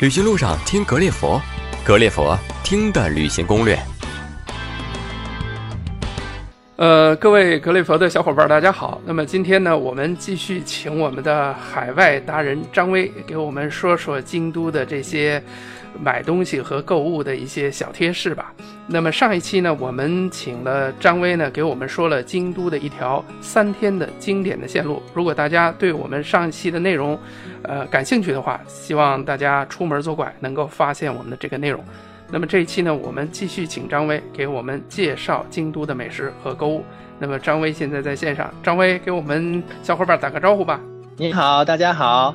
旅行路上听格列佛，格列佛听的旅行攻略。呃，各位格列佛的小伙伴，大家好。那么今天呢，我们继续请我们的海外达人张威给我们说说京都的这些买东西和购物的一些小贴士吧。那么上一期呢，我们请了张威呢，给我们说了京都的一条三天的经典的线路。如果大家对我们上一期的内容，呃，感兴趣的话，希望大家出门左拐能够发现我们的这个内容。那么这一期呢，我们继续请张威给我们介绍京都的美食和购物。那么张威现在在线上，张威给我们小伙伴打个招呼吧。你好，大家好。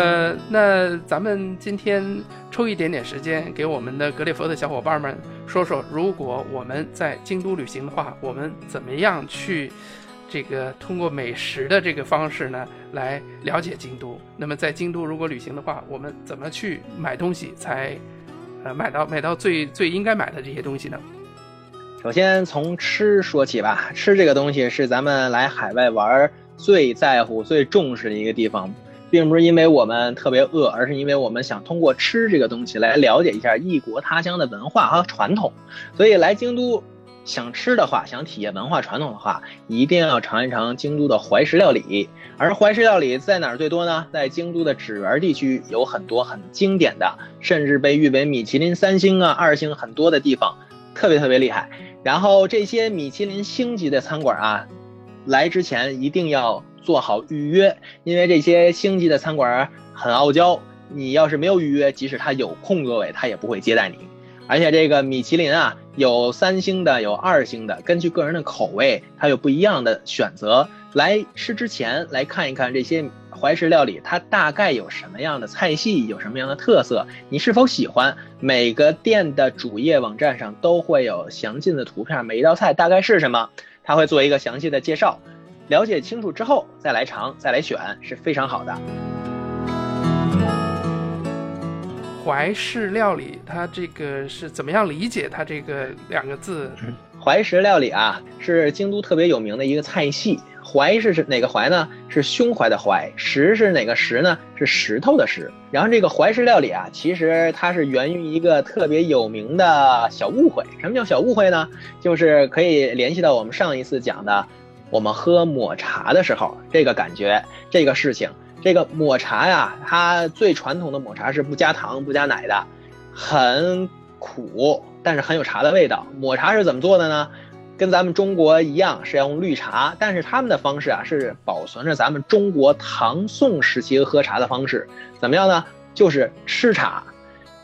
呃，那咱们今天抽一点点时间，给我们的格列佛的小伙伴们说说，如果我们在京都旅行的话，我们怎么样去？这个通过美食的这个方式呢，来了解京都。那么在京都如果旅行的话，我们怎么去买东西才，呃，买到买到最最应该买的这些东西呢？首先从吃说起吧，吃这个东西是咱们来海外玩最在乎、最重视的一个地方，并不是因为我们特别饿，而是因为我们想通过吃这个东西来了解一下异国他乡的文化和传统。所以来京都。想吃的话，想体验文化传统的话，一定要尝一尝京都的怀石料理。而怀石料理在哪儿最多呢？在京都的纸园地区有很多很经典的，甚至被誉为米其林三星啊、二星很多的地方，特别特别厉害。然后这些米其林星级的餐馆啊，来之前一定要做好预约，因为这些星级的餐馆很傲娇，你要是没有预约，即使他有空座位，他也不会接待你。而且这个米其林啊，有三星的，有二星的，根据个人的口味，它有不一样的选择。来吃之前来看一看这些怀石料理，它大概有什么样的菜系，有什么样的特色，你是否喜欢？每个店的主页网站上都会有详尽的图片，每一道菜大概是什么，他会做一个详细的介绍。了解清楚之后再来尝，再来选是非常好的。怀石料理，它这个是怎么样理解它这个两个字？怀石料理啊，是京都特别有名的一个菜系。怀是是哪个怀呢？是胸怀的怀。石是哪个石呢？是石头的石。然后这个怀石料理啊，其实它是源于一个特别有名的小误会。什么叫小误会呢？就是可以联系到我们上一次讲的，我们喝抹茶的时候，这个感觉，这个事情。这个抹茶呀，它最传统的抹茶是不加糖、不加奶的，很苦，但是很有茶的味道。抹茶是怎么做的呢？跟咱们中国一样，是要用绿茶，但是他们的方式啊，是保存着咱们中国唐宋时期喝茶的方式。怎么样呢？就是吃茶。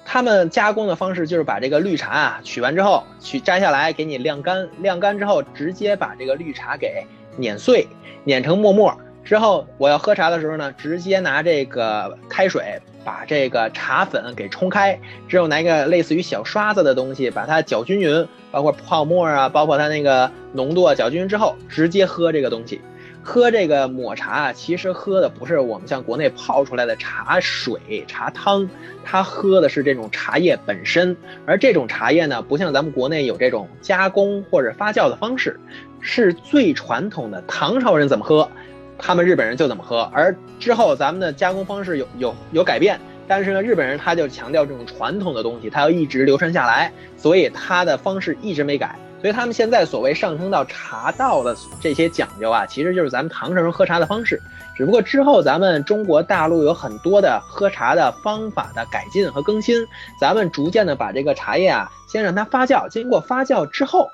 他们加工的方式就是把这个绿茶啊取完之后，取摘下来给你晾干，晾干之后直接把这个绿茶给碾碎，碾成沫沫。之后我要喝茶的时候呢，直接拿这个开水把这个茶粉给冲开，之后拿一个类似于小刷子的东西把它搅均匀，包括泡沫啊，包括它那个浓度啊，搅均匀之后直接喝这个东西。喝这个抹茶啊，其实喝的不是我们像国内泡出来的茶水、茶汤，它喝的是这种茶叶本身。而这种茶叶呢，不像咱们国内有这种加工或者发酵的方式，是最传统的唐朝人怎么喝。他们日本人就怎么喝，而之后咱们的加工方式有有有改变，但是呢，日本人他就强调这种传统的东西，他要一直流传下来，所以他的方式一直没改。所以他们现在所谓上升到茶道的这些讲究啊，其实就是咱们唐朝人喝茶的方式。只不过之后咱们中国大陆有很多的喝茶的方法的改进和更新，咱们逐渐的把这个茶叶啊，先让它发酵，经过发酵之后，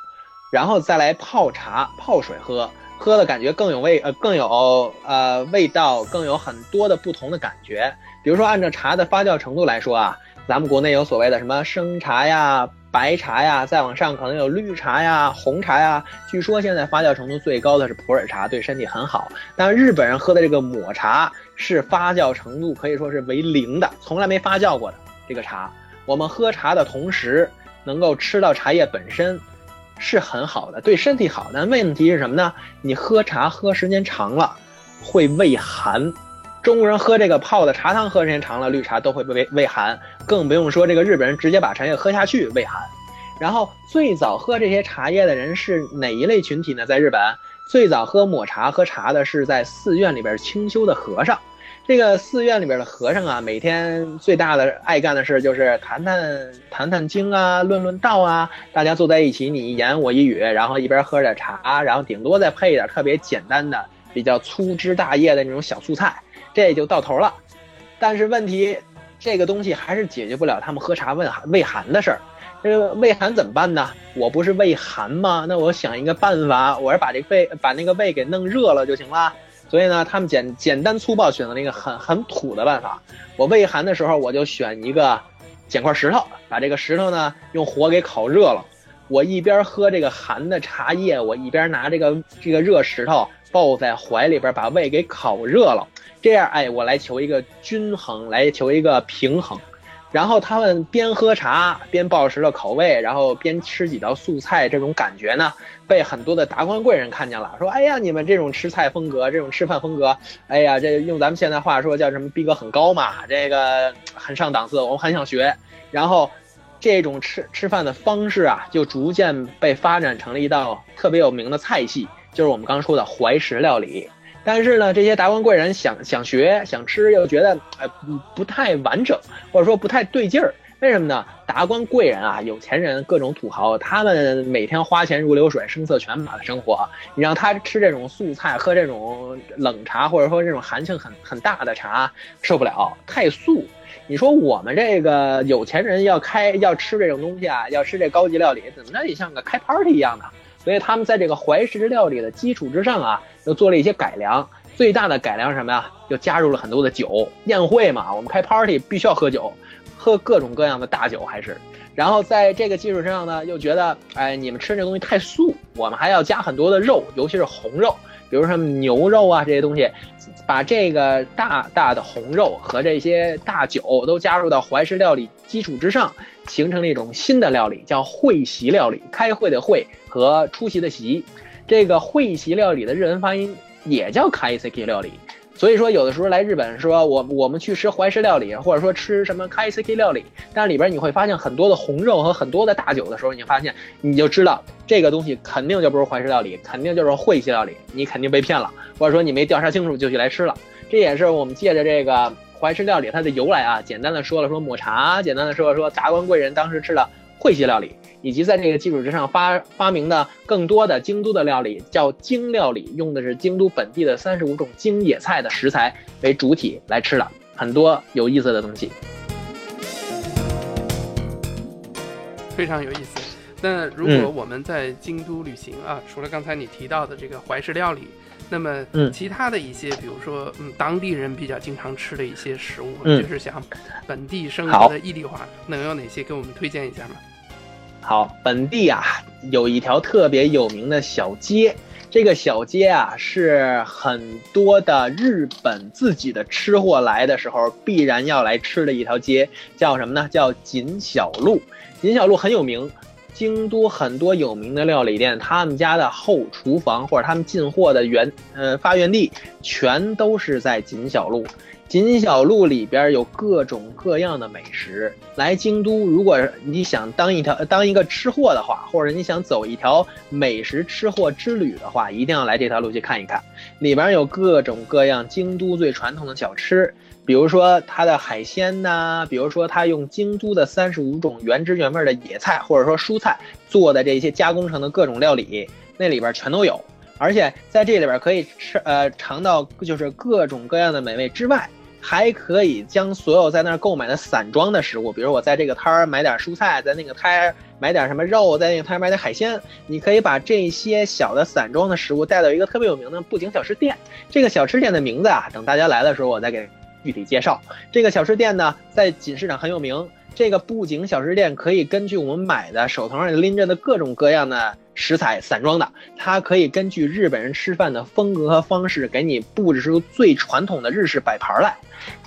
然后再来泡茶泡水喝。喝的感觉更有味，呃，更有呃味道，更有很多的不同的感觉。比如说，按照茶的发酵程度来说啊，咱们国内有所谓的什么生茶呀、白茶呀，再往上可能有绿茶呀、红茶呀。据说现在发酵程度最高的是普洱茶，对身体很好。但日本人喝的这个抹茶是发酵程度可以说是为零的，从来没发酵过的这个茶。我们喝茶的同时，能够吃到茶叶本身。是很好的，对身体好。但问题是什么呢？你喝茶喝时间长了，会胃寒。中国人喝这个泡的茶汤喝时间长了，绿茶都会胃胃寒，更不用说这个日本人直接把茶叶喝下去胃寒。然后最早喝这些茶叶的人是哪一类群体呢？在日本，最早喝抹茶喝茶的是在寺院里边清修的和尚。这个寺院里边的和尚啊，每天最大的爱干的事就是谈谈谈谈经啊，论论道啊。大家坐在一起，你一言我一语，然后一边喝着茶，然后顶多再配一点特别简单的、比较粗枝大叶的那种小素菜，这就到头了。但是问题，这个东西还是解决不了他们喝茶问寒胃寒的事儿。这个胃寒怎么办呢？我不是胃寒吗？那我想一个办法，我是把这胃把那个胃给弄热了就行了。所以呢，他们简简单粗暴选择了一个很很土的办法。我胃寒的时候，我就选一个捡块石头，把这个石头呢用火给烤热了。我一边喝这个寒的茶叶，我一边拿这个这个热石头抱在怀里边，把胃给烤热了。这样，哎，我来求一个均衡，来求一个平衡。然后他们边喝茶边抱石头口味，然后边吃几道素菜，这种感觉呢，被很多的达官贵人看见了，说：“哎呀，你们这种吃菜风格，这种吃饭风格，哎呀，这用咱们现在话说叫什么逼格很高嘛，这个很上档次，我很想学。”然后，这种吃吃饭的方式啊，就逐渐被发展成了一道特别有名的菜系，就是我们刚说的怀石料理。但是呢，这些达官贵人想想学想吃，又觉得哎不不太完整，或者说不太对劲儿。为什么呢？达官贵人啊，有钱人，各种土豪，他们每天花钱如流水，声色犬马的生活。你让他吃这种素菜，喝这种冷茶，或者说这种寒性很很大的茶，受不了，太素。你说我们这个有钱人要开要吃这种东西啊，要吃这高级料理，怎么着也像个开 party 一样的。所以他们在这个怀石料理的基础之上啊，又做了一些改良。最大的改良是什么呀？又加入了很多的酒。宴会嘛，我们开 party 必须要喝酒，喝各种各样的大酒还是。然后在这个基础上呢，又觉得，哎，你们吃这东西太素，我们还要加很多的肉，尤其是红肉，比如说牛肉啊这些东西，把这个大大的红肉和这些大酒都加入到怀石料理基础之上，形成了一种新的料理，叫会席料理。开会的会。和出席的席，这个会席料理的日文发音也叫 kaiseki 料理。所以说，有的时候来日本，说我我们去吃怀石料理，或者说吃什么 kasiki 料理，但里边你会发现很多的红肉和很多的大酒的时候，你发现你就知道这个东西肯定就不是怀石料理，肯定就是会席料理，你肯定被骗了，或者说你没调查清楚就去来吃了。这也是我们借着这个怀石料理它的由来啊，简单的说了说抹茶，简单的说了说达官贵人当时吃的会席料理。以及在这个基础之上发发明的更多的京都的料理，叫京料理，用的是京都本地的三十五种京野菜的食材为主体来吃的，很多有意思的东西，非常有意思。那如果我们在京都旅行啊，除了刚才你提到的这个怀石料理，那么其他的一些，比如说嗯，当地人比较经常吃的一些食物，就是想本地生活的异地化，能有哪些给我们推荐一下吗？好，本地啊有一条特别有名的小街，这个小街啊是很多的日本自己的吃货来的时候必然要来吃的一条街，叫什么呢？叫锦小路。锦小路很有名，京都很多有名的料理店，他们家的后厨房或者他们进货的原呃发源地，全都是在锦小路。锦小路里边有各种各样的美食。来京都，如果你想当一条当一个吃货的话，或者你想走一条美食吃货之旅的话，一定要来这条路去看一看。里边有各种各样京都最传统的小吃，比如说它的海鲜呐，比如说它用京都的三十五种原汁原味的野菜或者说蔬菜做的这些加工成的各种料理，那里边全都有。而且在这里边可以吃呃尝到就是各种各样的美味之外。还可以将所有在那儿购买的散装的食物，比如我在这个摊儿买点蔬菜，在那个摊儿买点什么肉，在那个摊儿买点海鲜，你可以把这些小的散装的食物带到一个特别有名的布景小吃店。这个小吃店的名字啊，等大家来的时候我再给具体介绍。这个小吃店呢，在锦市场很有名。这个布景小吃店可以根据我们买的手头上拎着的各种各样的食材散装的，它可以根据日本人吃饭的风格和方式，给你布置出最传统的日式摆盘来。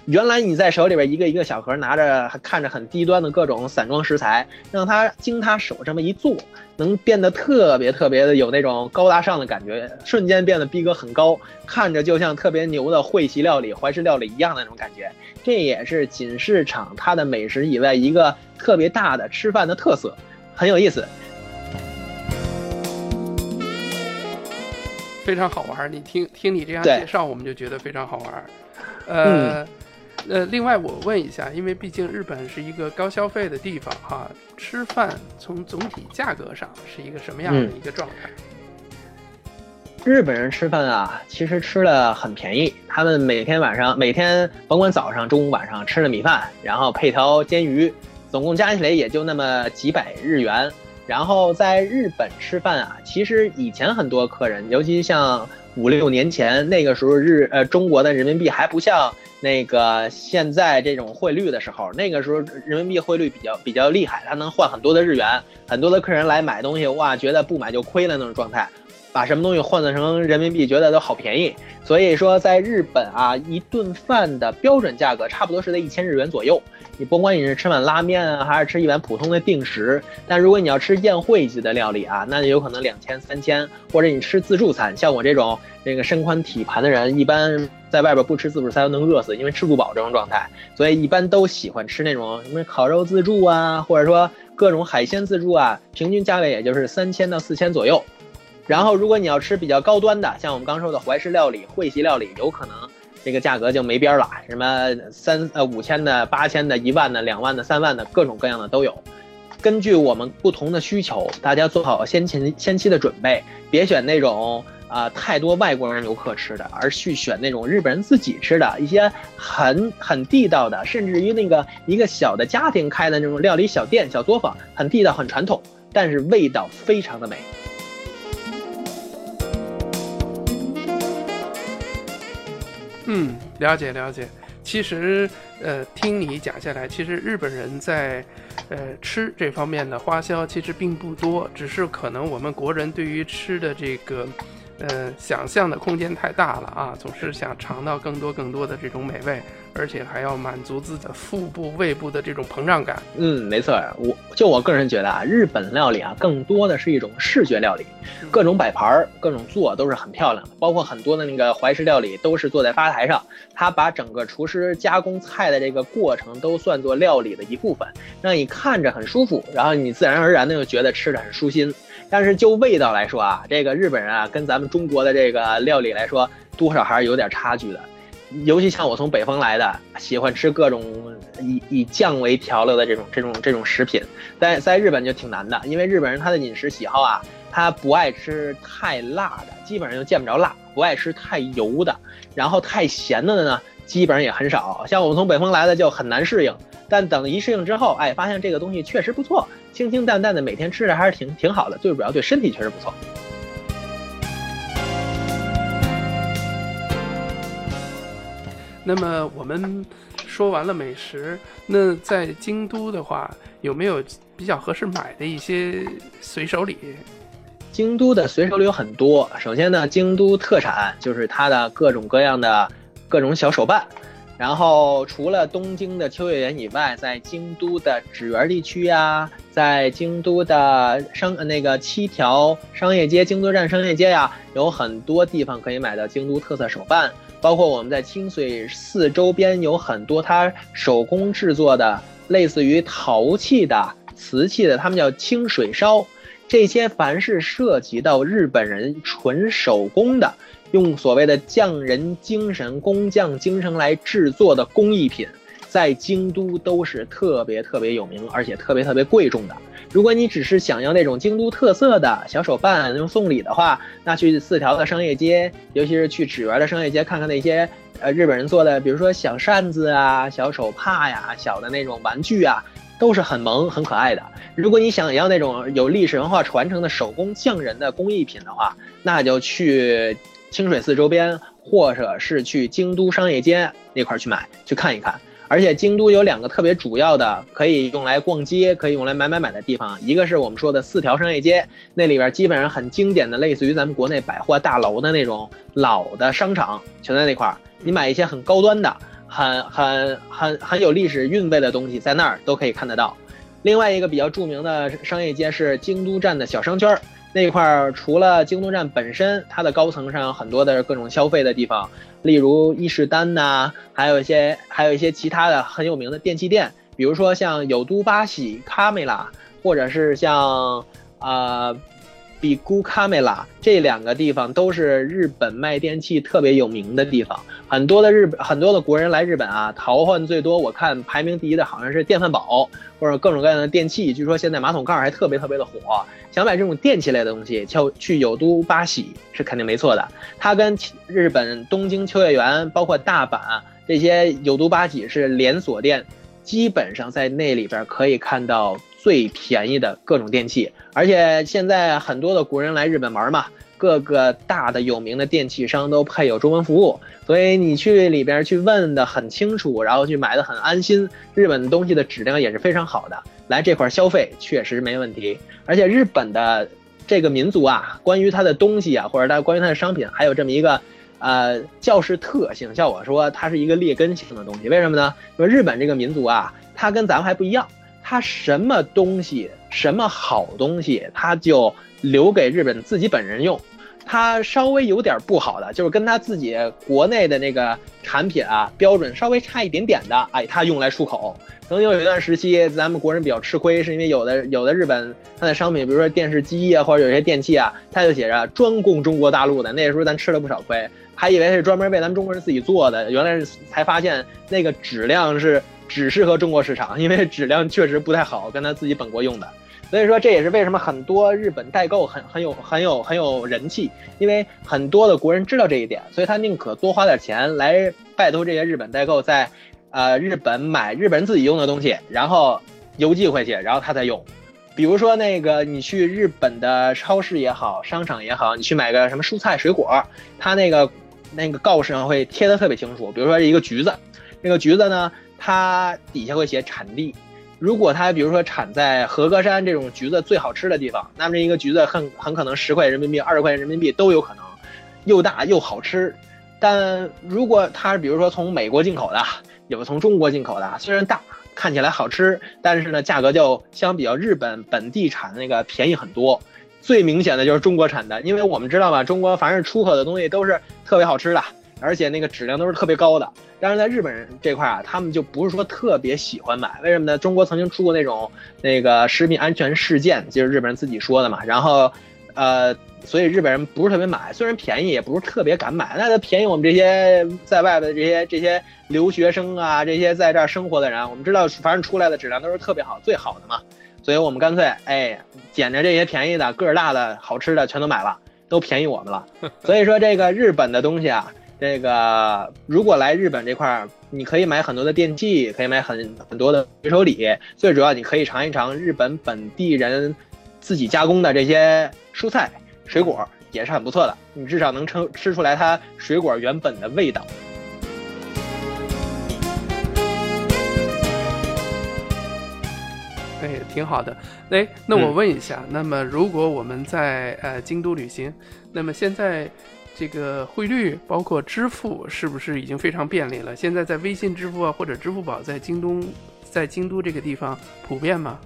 原来你在手里边一个一个小盒拿着，看着很低端的各种散装食材，让他经他手这么一做，能变得特别特别的有那种高大上的感觉，瞬间变得逼格很高，看着就像特别牛的会席料理、怀石料理一样的那种感觉。这也是锦市场它的美食以外一个特别大的吃饭的特色，很有意思。非常好玩。你听听你这样介绍，我们就觉得非常好玩。呃、呃，另外我问一下，因为毕竟日本是一个高消费的地方哈，吃饭从总体价格上是一个什么样的嗯一个状态？日本人吃饭啊，其实吃的很便宜。他们每天晚上，每天甭管早上、中午、晚上吃的米饭，然后配条煎鱼，总共加起来也就那么几百日元。然后在日本吃饭啊，其实以前很多客人，尤其像五六年前那个时候日呃中国的人民币还不像那个现在这种汇率的时候，那个时候人民币汇率比较比较厉害，它能换很多的日元，很多的客人来买东西，哇，觉得不买就亏了那种状态。把什么东西换算成人民币，觉得都好便宜。所以说，在日本啊，一顿饭的标准价格差不多是在一千日元左右。你甭管你是吃碗拉面啊，还是吃一碗普通的定食，但如果你要吃宴会级的料理啊，那就有可能两千、三千，或者你吃自助餐，像我这种这个身宽体盘的人，一般在外边不吃自助餐都能饿死，因为吃不饱这种状态，所以一般都喜欢吃那种什么烤肉自助啊，或者说各种海鲜自助啊，平均价位也就是三千到四千左右。然后，如果你要吃比较高端的，像我们刚说的怀石料理、会席料理，有可能这个价格就没边儿了，什么三呃五千的、八千的、一万的、两万的、三万的，各种各样的都有。根据我们不同的需求，大家做好先前先期的准备，别选那种啊、太多外国人游客吃的，而去选那种日本人自己吃的一些很很地道的，甚至于那个一个小的家庭开的那种料理小店、小作坊，很地道、很传统，但是味道非常的美。嗯，了解了解。其实，呃，听你讲下来，其实日本人在，呃，吃这方面的花销其实并不多，只是可能我们国人对于吃的这个，呃，想象的空间太大了啊，总是想尝到更多更多的这种美味，而且还要满足自己的腹部、胃部的这种膨胀感。嗯，没错，我就我个人觉得啊，日本料理啊，更多的是一种视觉料理，各种摆盘儿、各种做都是很漂亮的，包括很多的那个怀石料理都是坐在吧台上，他把整个厨师加工菜的这个过程都算作料理的一部分，让你看着很舒服，然后你自然而然的就觉得吃的很舒心。但是就味道来说啊，这个日本人啊，跟咱们中国的这个料理来说，多少还是有点差距的。尤其像我从北方来的，喜欢吃各种以以酱为调料的这种这种 这种食品，在在日本就挺难的，因为日本人他的饮食喜好啊，他不爱吃太辣的，基本上就见不着辣；不爱吃太油的，然后太咸的呢，基本上也很少。像我们从北方来的就很难适应，但等一适应之后，哎，发现这个东西确实不错，清清淡淡的，每天吃着还是挺挺好的，最主要对身体确实不错。那么我们说完了美食，那在京都的话，有没有比较合适买的一些随手礼？京都的随手礼有很多。首先呢，京都特产就是它的各种各样的各种小手办。然后除了东京的秋叶原以外，在京都的纸园地区呀、在京都的商那个七条商业街、京都站商业街呀、有很多地方可以买到京都特色手办。包括我们在清水寺周边有很多它手工制作的，类似于陶器的、瓷器的，他们叫清水烧。这些凡是涉及到日本人纯手工的，用所谓的匠人精神、工匠精神来制作的工艺品，在京都都是特别特别有名，而且特别特别贵重的。如果你只是想要那种京都特色的小手办用送礼的话，那去四条的商业街，尤其是去纸园的商业街，看看那些呃日本人做的，比如说小扇子啊、小手帕呀、小的那种玩具啊，都是很萌、很可爱的。如果你想要那种有历史文化传承的手工匠人的工艺品的话，那就去清水寺周边，或者是去京都商业街那块去买，去看一看。而且京都有两个特别主要的可以用来逛街、可以用来买买买的地方，一个是我们说的四条商业街，那里边基本上很经典的，类似于咱们国内百货大楼的那种老的商场，全在那块儿。你买一些很高端的、很很很很有历史韵味的东西，在那儿都可以看得到。另外一个比较著名的商业街是京都站的小商圈儿，那块儿除了京东站本身，它的高层上很多的各种消费的地方，例如伊势丹呐、还有一些还有一些其他的很有名的电器店，比如说像有都巴喜、卡梅拉，或者是像啊比古卡梅拉这两个地方都是日本卖电器特别有名的地方，很多的日本很多的国人来日本啊，淘换最多，我看排名第一的好像是电饭煲或者各种各样的电器，据说现在马桶盖还特别特别的火。想买这种电器类的东西，就去有都八喜是肯定没错的。它跟日本东京秋叶原、包括大阪这些有都八喜是连锁店，基本上在那里边可以看到最便宜的各种电器。而且现在很多的国人来日本玩嘛，各个大的有名的电器商都配有中文服务，所以你去里边去问的很清楚，然后去买的很安心。日本东西的质量也是非常好的。来这块消费确实没问题，而且日本的这个民族啊，关于它的东西啊，或者它关于它的商品，还有这么一个，呃，教式特性。像我说，它是一个劣根性的东西，为什么呢？因为日本这个民族啊，它跟咱们还不一样，它什么东西，什么好东西，它就留给日本自己本人用。它稍微有点不好的，就是跟它自己国内的那个产品啊标准稍微差一点点的，哎，它用来出口。曾经有一段时期，咱们国人比较吃亏，是因为有的有的日本它的商品，比如说电视机啊，或者有些电器啊，它就写着专供中国大陆的。那时候咱吃了不少亏，还以为是专门为咱们中国人自己做的，原来是才发现那个质量是只适合中国市场，因为质量确实不太好，跟他自己本国用的。所以说这也是为什么很多日本代购很很有很有很有人气，因为很多的国人知道这一点，所以他宁可多花点钱来拜托这些日本代购在。呃，日本买日本人自己用的东西，然后邮寄回去，然后他再用。比如说那个，你去日本的超市也好，商场也好，你去买个什么蔬菜水果，他那个那个告示上会贴的特别清楚。比如说一个橘子，那个橘子呢，它底下会写产地。如果它比如说产在和歌山这种橘子最好吃的地方，那么这一个橘子很很可能十块人民币、二十块钱人民币都有可能，又大又好吃。但如果它比如说从美国进口的。有从中国进口的，虽然大，看起来好吃，但是呢，价格就相比较日本本地产那个便宜很多。最明显的就是中国产的，因为我们知道嘛，中国凡是出口的东西都是特别好吃的，而且那个质量都是特别高的。但是在日本人这块啊，他们就不是说特别喜欢买，为什么呢？中国曾经出过那种那个食品安全事件，就是日本人自己说的嘛。然后，呃。所以日本人不是特别买，虽然便宜，也不是特别敢买。那它便宜我们这些在外的这些这些留学生啊，这些在这儿生活的人，我们知道，反正出来的质量都是特别好，最好的嘛。所以我们干脆哎，捡着这些便宜的、个儿大的、好吃的全都买了，都便宜我们了。所以说这个日本的东西啊，这个如果来日本这块儿，你可以买很多的电器，可以买很很多的随手礼，最主要你可以尝一尝日本本地人自己加工的这些蔬菜。水果也是很不错的，你至少能吃吃出来它水果原本的味道。哎，挺好的。哎，那我问一下，那么如果我们在呃京都旅行，那么现在这个汇率包括支付是不是已经非常便利了？现在在微信支付啊或者支付宝在京东在京都这个地方普遍吗？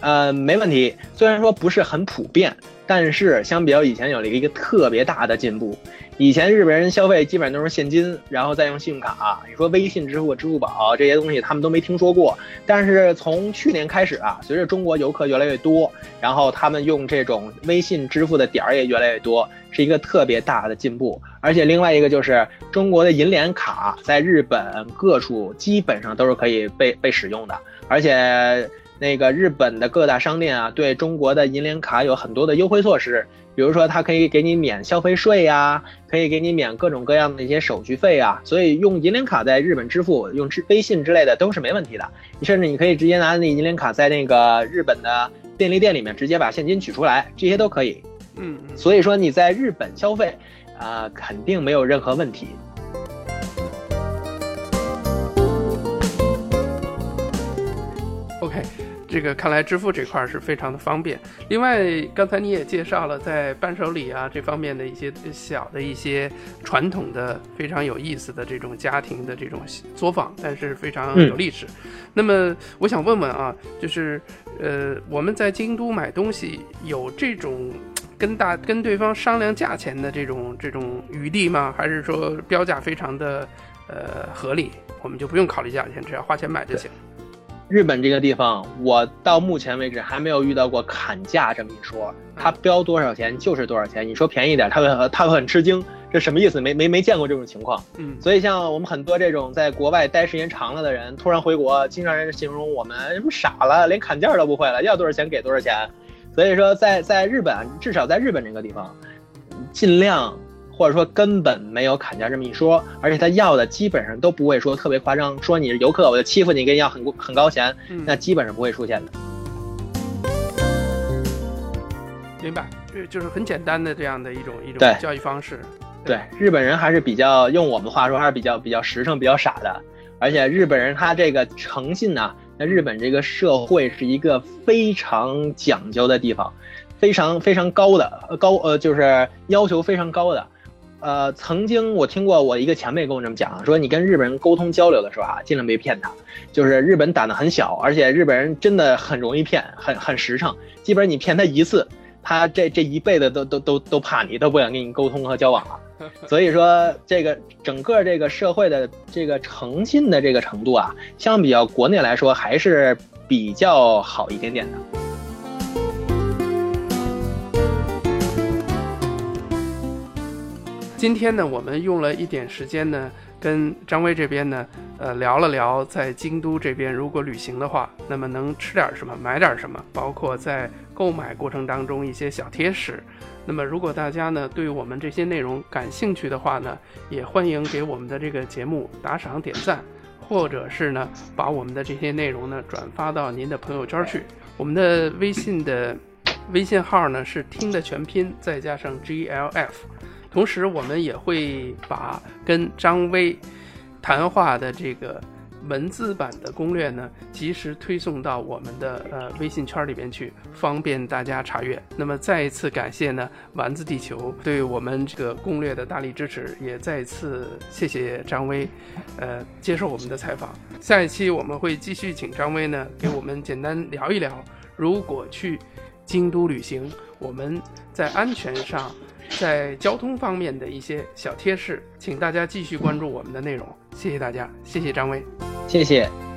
呃，没问题。虽然说不是很普遍。但是相比较以前有了一个特别大的进步，以前日本人消费基本上都是现金，然后再用信用卡。你说微信支付、支付宝这些东西，他们都没听说过。但是从去年开始啊，随着中国游客越来越多，然后他们用这种微信支付的点儿也越来越多，是一个特别大的进步。而且另外一个就是中国的银联卡在日本各处基本上都是可以被被使用的，而且。那个日本的各大商店啊，对中国的银联卡有很多的优惠措施，比如说它可以给你免消费税呀，可以给你免各种各样的一些手续费啊，所以用银联卡在日本支付，用支微信之类的都是没问题的。你甚至你可以直接拿那银联卡在那个日本的便利店里面直接把现金取出来，这些都可以。嗯，所以说你在日本消费，啊，肯定没有任何问题。OK。这个看来支付这块是非常的方便。另外，刚才你也介绍了在伴手礼啊这方面的一些小的一些传统的非常有意思的这种家庭的这种作坊，但是非常有历史。那么我想问问啊，就是呃我们在京都买东西有这种跟大跟对方商量价钱的这种这种余地吗？还是说标价非常的呃合理，我们就不用考虑价钱，只要花钱买就行？日本这个地方，我到目前为止还没有遇到过砍价这么一说，他标多少钱就是多少钱。你说便宜点，他会他会很吃惊，这什么意思？没没没见过这种情况。嗯，所以像我们很多这种在国外待时间长了的人，突然回国，经常人形容我们什么傻了，连砍价都不会了，要多少钱给多少钱。所以说，在在日本，至少在日本这个地方，尽量。或者说根本没有砍价这么一说，而且他要的基本上都不会说特别夸张，说你是游客我就欺负你，给你要很很高钱，那基本上不会出现的。明白，就就是很简单的这样的一种一种教育方式。对，日本人还是比较用我们话说还是比较比较实诚、比较傻的，而且日本人他这个诚信呢，在日本这个社会是一个非常讲究的地方，非常非常高的高呃就是要求非常高的。呃，曾经我听过我一个前辈跟我这么讲，说你跟日本人沟通交流的时候啊，尽量别骗他。就是日本胆子很小，而且日本人真的很容易骗，很很实诚。基本上你骗他一次，他这这一辈子都都都都怕你，都不想跟你沟通和交往了。所以说，这个整个这个社会的这个诚信的这个程度啊，相比较国内来说，还是比较好一点点的。今天呢，我们用了一点时间呢，跟张威这边呢，呃，聊了聊在京都这边如果旅行的话，那么能吃点什么，买点什么，包括在购买过程当中一些小贴士。那么如果大家呢对我们这些内容感兴趣的话呢，也欢迎给我们的这个节目打赏点赞，或者是呢把我们的这些内容呢转发到您的朋友圈去。我们的微信的微信号呢是听的全拼再加上 G L F。同时，我们也会把跟张威谈话的这个文字版的攻略呢，及时推送到我们的呃微信圈里边去，方便大家查阅。那么，再一次感谢呢丸子地球对我们这个攻略的大力支持，也再一次谢谢张威，呃，接受我们的采访。下一期我们会继续请张威呢给我们简单聊一聊，如果去京都旅行，我们在安全上。在交通方面的一些小贴士，请大家继续关注我们的内容。谢谢大家，谢谢张威，谢谢。